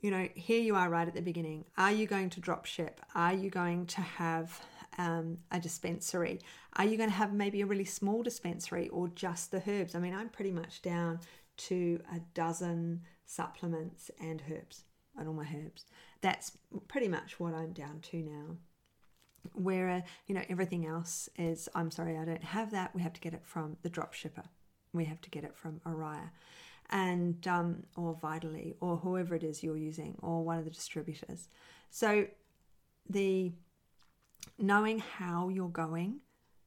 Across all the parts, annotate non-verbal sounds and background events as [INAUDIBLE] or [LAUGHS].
you know, here you are right at the beginning. Are you going to drop ship? Are you going to have um, a dispensary? Are you going to have maybe a really small dispensary or just the herbs? I mean, I'm pretty much down to a dozen supplements and herbs and all my herbs. That's pretty much what I'm down to now. Where, uh, you know, everything else is, I'm sorry, I don't have that. We have to get it from the drop shipper. We have to get it from Oriya and um, or Vitally or whoever it is you're using or one of the distributors. So the knowing how you're going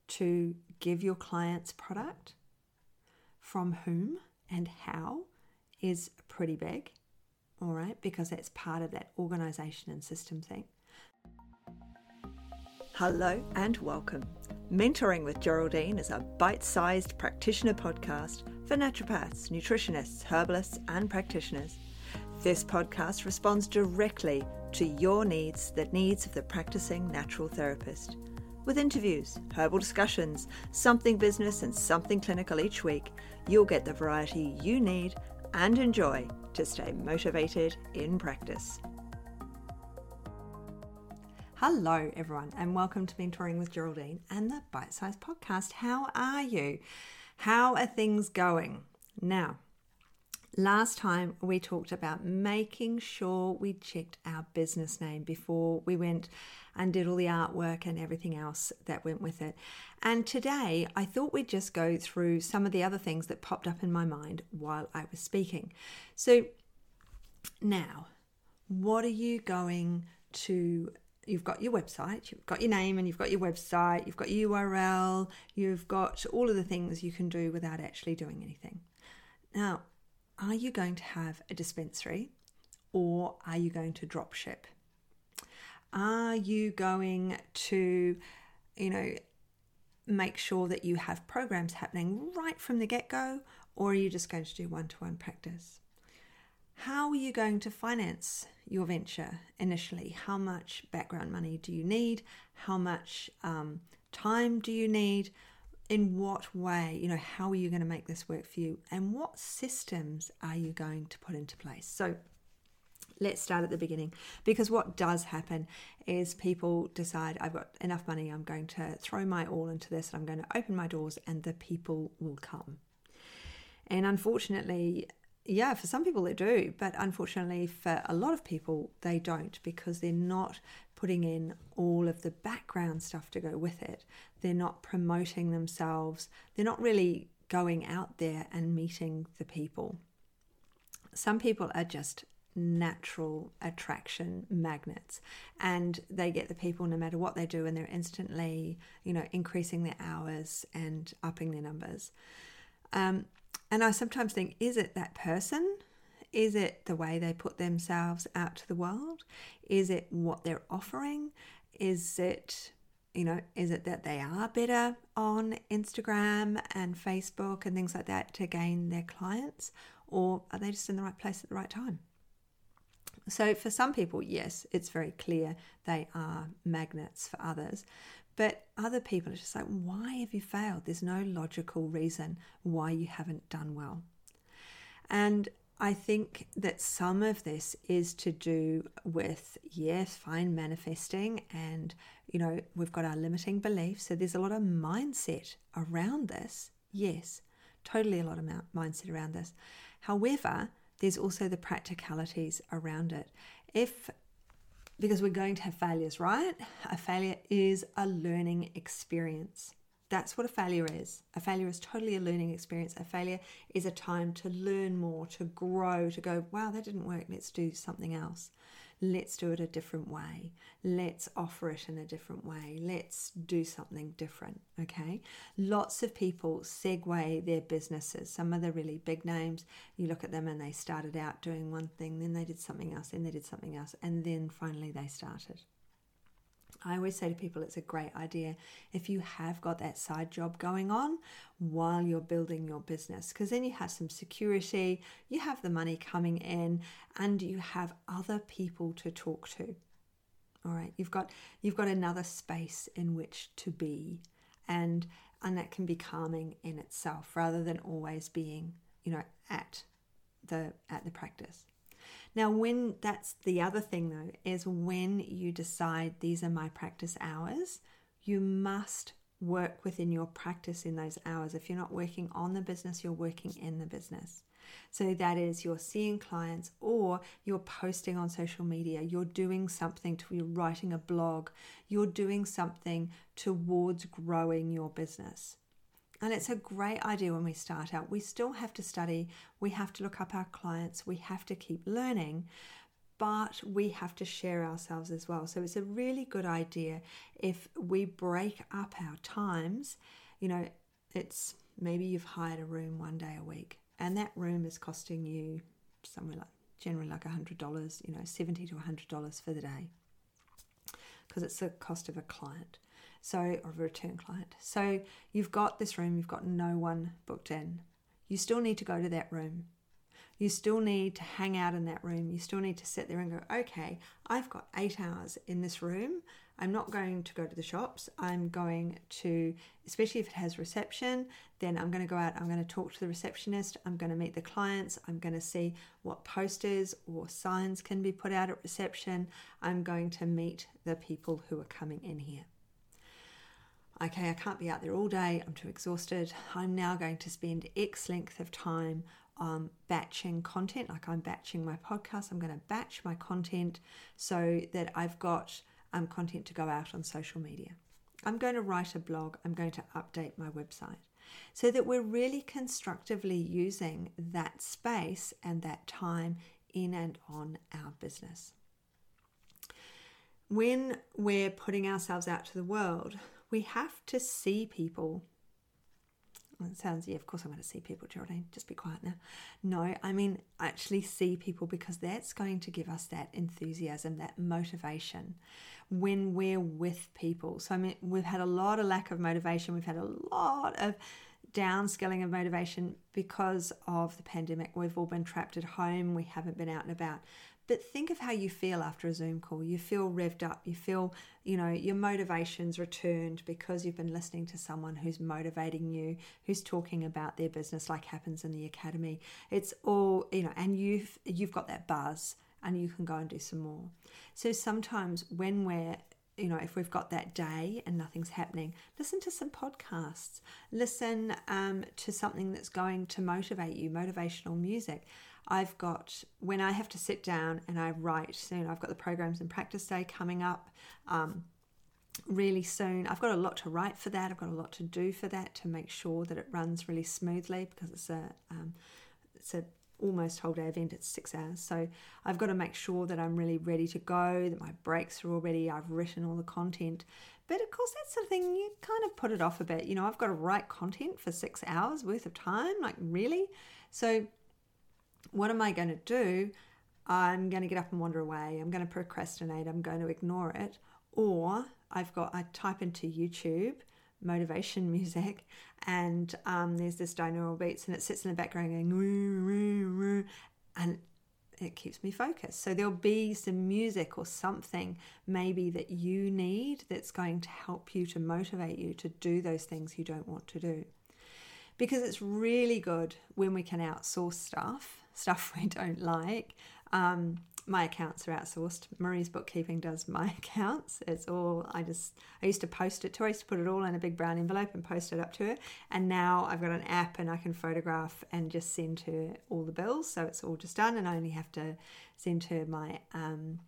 to give your clients product from whom and how is pretty big all right because that's part of that organization and system thing hello and welcome mentoring with geraldine is a bite-sized practitioner podcast for naturopaths, nutritionists, herbalists, and practitioners. This podcast responds directly to your needs, the needs of the practicing natural therapist. With interviews, herbal discussions, something business, and something clinical each week, you'll get the variety you need and enjoy to stay motivated in practice. Hello, everyone, and welcome to Mentoring with Geraldine and the Bite Size Podcast. How are you? How are things going? Now, last time we talked about making sure we checked our business name before we went and did all the artwork and everything else that went with it. And today I thought we'd just go through some of the other things that popped up in my mind while I was speaking. So, now, what are you going to you've got your website, you've got your name and you've got your website, you've got your URL, you've got all of the things you can do without actually doing anything. Now, are you going to have a dispensary or are you going to drop ship? Are you going to, you know, make sure that you have programs happening right from the get go or are you just going to do one to one practice? How are you going to finance your venture initially? How much background money do you need? How much um, time do you need? In what way? You know, how are you going to make this work for you? And what systems are you going to put into place? So, let's start at the beginning because what does happen is people decide I've got enough money, I'm going to throw my all into this, and I'm going to open my doors, and the people will come. And unfortunately, yeah, for some people they do, but unfortunately for a lot of people they don't because they're not putting in all of the background stuff to go with it. They're not promoting themselves. They're not really going out there and meeting the people. Some people are just natural attraction magnets and they get the people no matter what they do and they're instantly, you know, increasing their hours and upping their numbers. Um, and I sometimes think, is it that person? Is it the way they put themselves out to the world? Is it what they're offering? Is it, you know, is it that they are better on Instagram and Facebook and things like that to gain their clients? Or are they just in the right place at the right time? So, for some people, yes, it's very clear they are magnets for others. But other people are just like, why have you failed? There's no logical reason why you haven't done well. And I think that some of this is to do with, yes, fine manifesting, and you know, we've got our limiting beliefs. So there's a lot of mindset around this. Yes, totally a lot of mindset around this. However, there's also the practicalities around it. If because we're going to have failures, right? A failure is a learning experience. That's what a failure is. A failure is totally a learning experience. A failure is a time to learn more, to grow, to go, wow, that didn't work. Let's do something else. Let's do it a different way. Let's offer it in a different way. Let's do something different. Okay. Lots of people segue their businesses. Some of the really big names, you look at them and they started out doing one thing, then they did something else, then they did something else, and then finally they started. I always say to people it's a great idea if you have got that side job going on while you're building your business because then you have some security, you have the money coming in and you have other people to talk to. All right, you've got you've got another space in which to be and and that can be calming in itself rather than always being, you know, at the at the practice. Now, when that's the other thing though, is when you decide these are my practice hours, you must work within your practice in those hours. If you're not working on the business, you're working in the business. So that is you're seeing clients or you're posting on social media, you're doing something to you're writing a blog, you're doing something towards growing your business. And it's a great idea when we start out. We still have to study, we have to look up our clients, we have to keep learning, but we have to share ourselves as well. So it's a really good idea if we break up our times. You know, it's maybe you've hired a room one day a week, and that room is costing you somewhere like generally like $100, you know, 70 to $100 for the day because it's the cost of a client. So, or a return client. So, you've got this room, you've got no one booked in. You still need to go to that room. You still need to hang out in that room. You still need to sit there and go, okay, I've got eight hours in this room. I'm not going to go to the shops. I'm going to, especially if it has reception, then I'm going to go out. I'm going to talk to the receptionist. I'm going to meet the clients. I'm going to see what posters or signs can be put out at reception. I'm going to meet the people who are coming in here. Okay, I can't be out there all day. I'm too exhausted. I'm now going to spend X length of time um, batching content, like I'm batching my podcast. I'm going to batch my content so that I've got um, content to go out on social media. I'm going to write a blog. I'm going to update my website so that we're really constructively using that space and that time in and on our business. When we're putting ourselves out to the world, we have to see people it sounds, yeah, of course I'm going to see people, Geraldine. Just be quiet now. No, I mean actually see people because that's going to give us that enthusiasm, that motivation when we're with people. So I mean, we've had a lot of lack of motivation. We've had a lot of downscaling of motivation because of the pandemic. We've all been trapped at home. We haven't been out and about. But think of how you feel after a Zoom call. You feel revved up. You feel, you know, your motivation's returned because you've been listening to someone who's motivating you, who's talking about their business like happens in the academy. It's all, you know, and you've you've got that buzz and you can go and do some more. So sometimes when we're you know, if we've got that day and nothing's happening, listen to some podcasts. Listen um, to something that's going to motivate you, motivational music. I've got when I have to sit down and I write soon. I've got the programs and practice day coming up um, really soon. I've got a lot to write for that. I've got a lot to do for that to make sure that it runs really smoothly because it's a um, it's a almost whole day event. It's six hours, so I've got to make sure that I'm really ready to go. That my breaks are all ready. I've written all the content. But of course, that's the thing. You kind of put it off a bit. You know, I've got to write content for six hours worth of time. Like really, so what am I going to do? I'm going to get up and wander away. I'm going to procrastinate. I'm going to ignore it. Or I've got, I type into YouTube motivation [LAUGHS] music and um, there's this binaural beats and it sits in the background going, and it keeps me focused. So there'll be some music or something maybe that you need that's going to help you to motivate you to do those things you don't want to do. Because it's really good when we can outsource stuff stuff [LAUGHS] we don't like. Um, my accounts are outsourced. Marie's bookkeeping does [LAUGHS] my accounts. It's all I just I used to post it to her. I used to put it all in a big brown envelope and post it up to her. And now I've got an app and I can photograph and just send her all the bills. So it's all just done, and I only have to send her my um,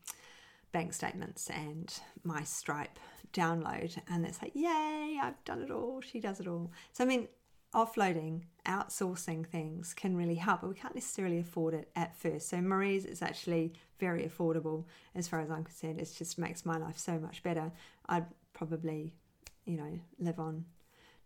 bank statements and my Stripe download. And it's like, yay! I've done it all. She does it all. So I mean, offloading, outsourcing things can really help, but we can't necessarily afford it at first. So Marie's is actually very affordable as far as I'm concerned. It just makes my life so much better. I'd probably, you know, live on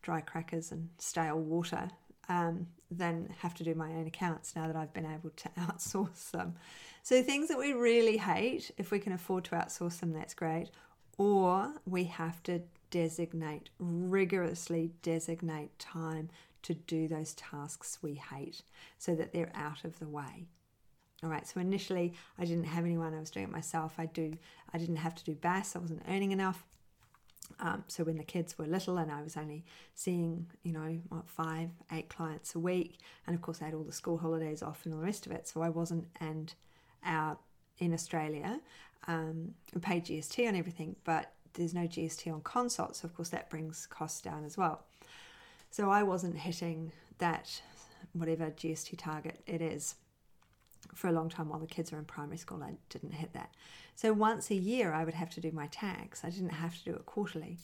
dry crackers and stale water um, than have to do my own accounts now that I've been able to [LAUGHS] outsource them. So things that we really hate, if we can afford to outsource them, that's great. Or we have to designate, rigorously designate time to do those tasks we hate so that they're out of the way. All right, so initially I didn't have anyone, I was doing it myself. I do I didn't have to do BAS, I wasn't earning enough. Um, so when the kids were little and I was only seeing, you know, what, five, eight clients a week, and of course I had all the school holidays off and all the rest of it, so I wasn't and out in Australia. Um, pay GST on everything, but there's no GST on consult, so of course that brings costs down as well. So I wasn't hitting that whatever GST target it is for a long time while the kids were in primary school. I didn't hit that. So once a year, I would have to do my tax. I didn't have to do it quarterly.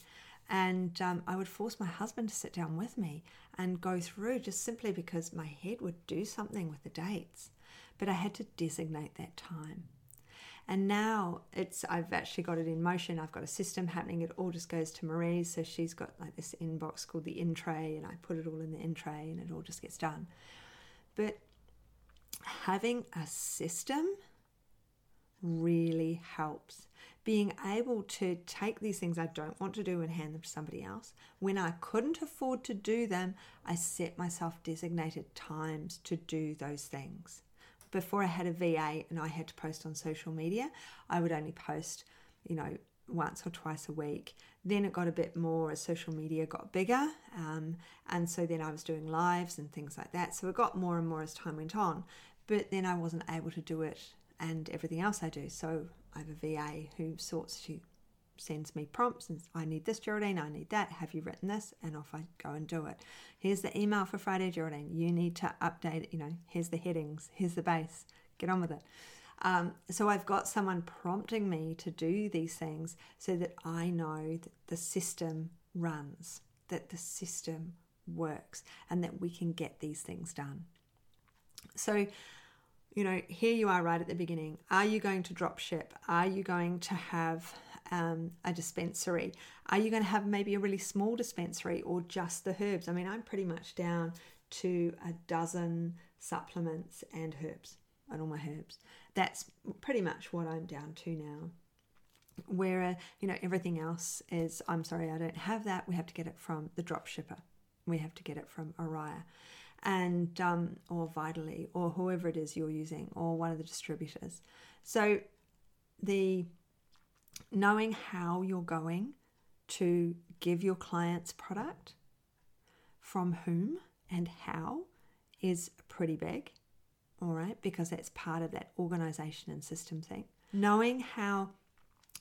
And um, I would force my husband to sit down with me and go through just simply because my head would do something with the dates. But I had to designate that time. And now it's I've actually got it in motion. I've got a system happening. It all just goes to Marie. So she's got like this inbox called the in tray, and I put it all in the in tray, and it all just gets done. But having a system really helps. Being able to take these things I don't want to do and hand them to somebody else. When I couldn't afford to do them, I set myself designated times to do those things before I had a VA and I had to post on social media, I would only post, you know, once or twice a week. Then it got a bit more as social media got bigger. Um, and so then I was doing lives and things like that. So it got more and more as time went on. But then I wasn't able to do it and everything else I do. So I have a VA who sorts, she sends me prompts and I need this, Geraldine, I need that. Have you written this? And off I go and do it. Here's the email for Friday, Geraldine. You need to update it. You know, here's the headings, here's the base. Get on with it. Um, so I've got someone prompting me to do these things so that I know that the system runs, that the system works, and that we can get these things done. So, you know, here you are right at the beginning. Are you going to drop ship? Are you going to have um, a dispensary? Are you going to have maybe a really small dispensary or just the herbs? I mean, I'm pretty much down to a dozen supplements and herbs and all my herbs. That's pretty much what I'm down to now. Where, uh, you know, everything else is, I'm sorry, I don't have that. We have to get it from the drop shipper. We have to get it from Oriya and um, or Vitally or whoever it is you're using or one of the distributors. So the knowing how you're going to give your clients product, from whom and how, is pretty big, all right, because that's part of that organization and system thing. Knowing how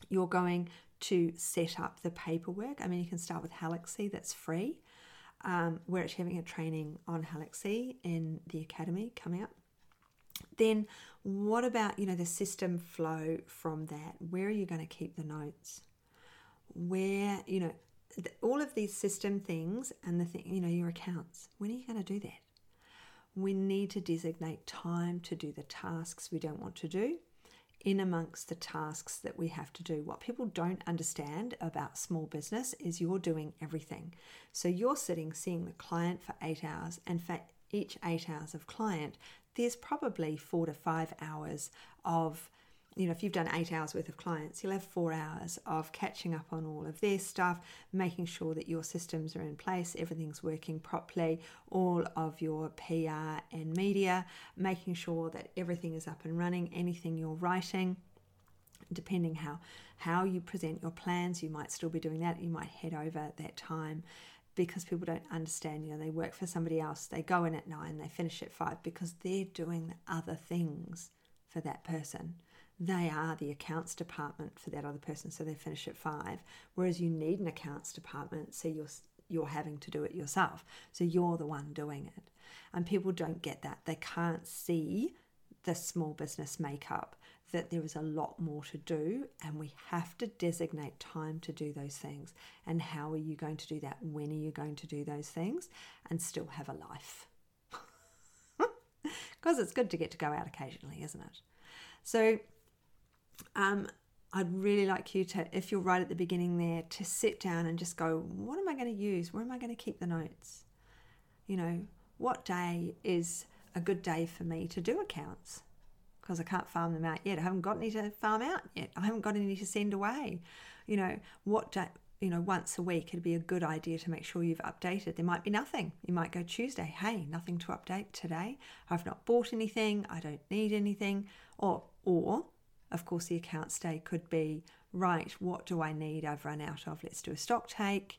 you're going to set up the paperwork. I mean, you can start with Halaxy, that's free. Um, we're actually having a training on Halaxy in the academy coming up. Then, what about you know the system flow from that? Where are you going to keep the notes? Where you know all of these system things and the thing you know your accounts. When are you going to do that? We need to designate time to do the tasks we don't want to do in amongst the tasks that we have to do. What people don't understand about small business is you're doing everything. So you're sitting seeing the client for eight hours, and for each eight hours of client, there's probably four to five hours of you know, if you've done eight hours worth of clients, you'll have four hours of catching up on all of their stuff, making sure that your systems are in place, everything's working properly, all of your PR and media, making sure that everything is up and running, anything you're writing. Depending how how you present your plans, you might still be doing that. You might head over that time because people don't understand. You know, they work for somebody else, they go in at nine, they finish at five because they're doing the other things for that person. They are the accounts department for that other person, so they finish at five. Whereas you need an accounts department, so you're you're having to do it yourself. So you're the one doing it. And people don't get that. They can't see the small business makeup that there is a lot more to do and we have to designate time to do those things. And how are you going to do that? When are you going to do those things and still have a life? [LAUGHS] Because it's good to get to go out occasionally, isn't it? So, um, I'd really like you to, if you're right at the beginning there, to sit down and just go, what am I going to use? Where am I going to keep the notes? You know, what day is a good day for me to do accounts? Because I can't farm them out yet. I haven't got any to farm out yet. I haven't got any to send away. You know, what day, you know, once a week it'd be a good idea to make sure you've updated. There might be nothing. You might go Tuesday, hey, nothing to update today. I've not bought anything. I don't need anything. Or, or, of course, the accounts day could be right. What do I need? I've run out of. Let's do a stock take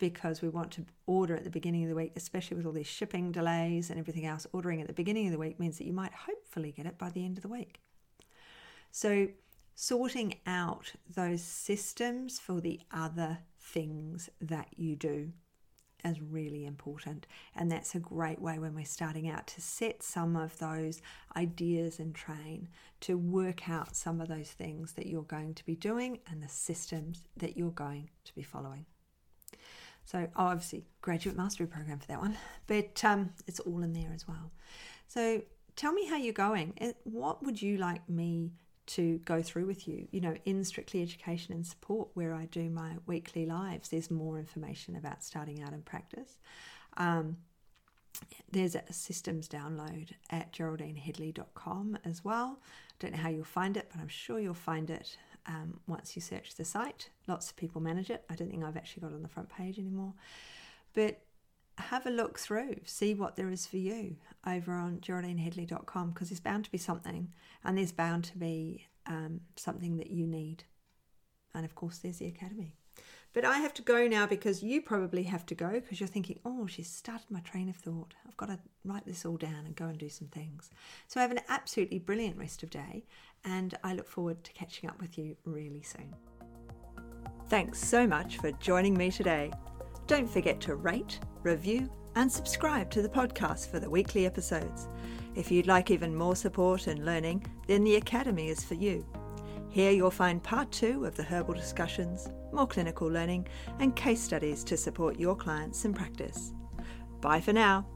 because we want to order at the beginning of the week, especially with all these shipping delays and everything else. Ordering at the beginning of the week means that you might hopefully get it by the end of the week. So, sorting out those systems for the other things that you do is really important. And that's a great way when we're starting out to set some of those ideas in train, to work out some of those things that you're going to be doing and the systems that you're going to be following. So, obviously, graduate mastery program for that one, but um, it's all in there as well. So, tell me how you're going. What would you like me to go through with you. You know, in Strictly Education and Support, where I do my weekly lives, there's more information about starting out in practice. Um, there's a systems download at geraldineheadley.com as well. I don't know how you'll find it, but I'm sure you'll find it um, once you search the site. Lots of people manage it. I don't think I've actually got on the front page anymore. But have a look through, see what there is for you over on geraldineheadley.com because there's bound to be something and there's bound to be um, something that you need. And of course, there's the Academy. But I have to go now because you probably have to go because you're thinking, oh, she's started my train of thought. I've got to write this all down and go and do some things. So have an absolutely brilliant rest of day and I look forward to catching up with you really soon. Thanks so much for joining me today. Don't forget to rate, review, and subscribe to the podcast for the weekly episodes. If you'd like even more support and learning, then the Academy is for you. Here you'll find part two of the herbal discussions, more clinical learning, and case studies to support your clients in practice. Bye for now.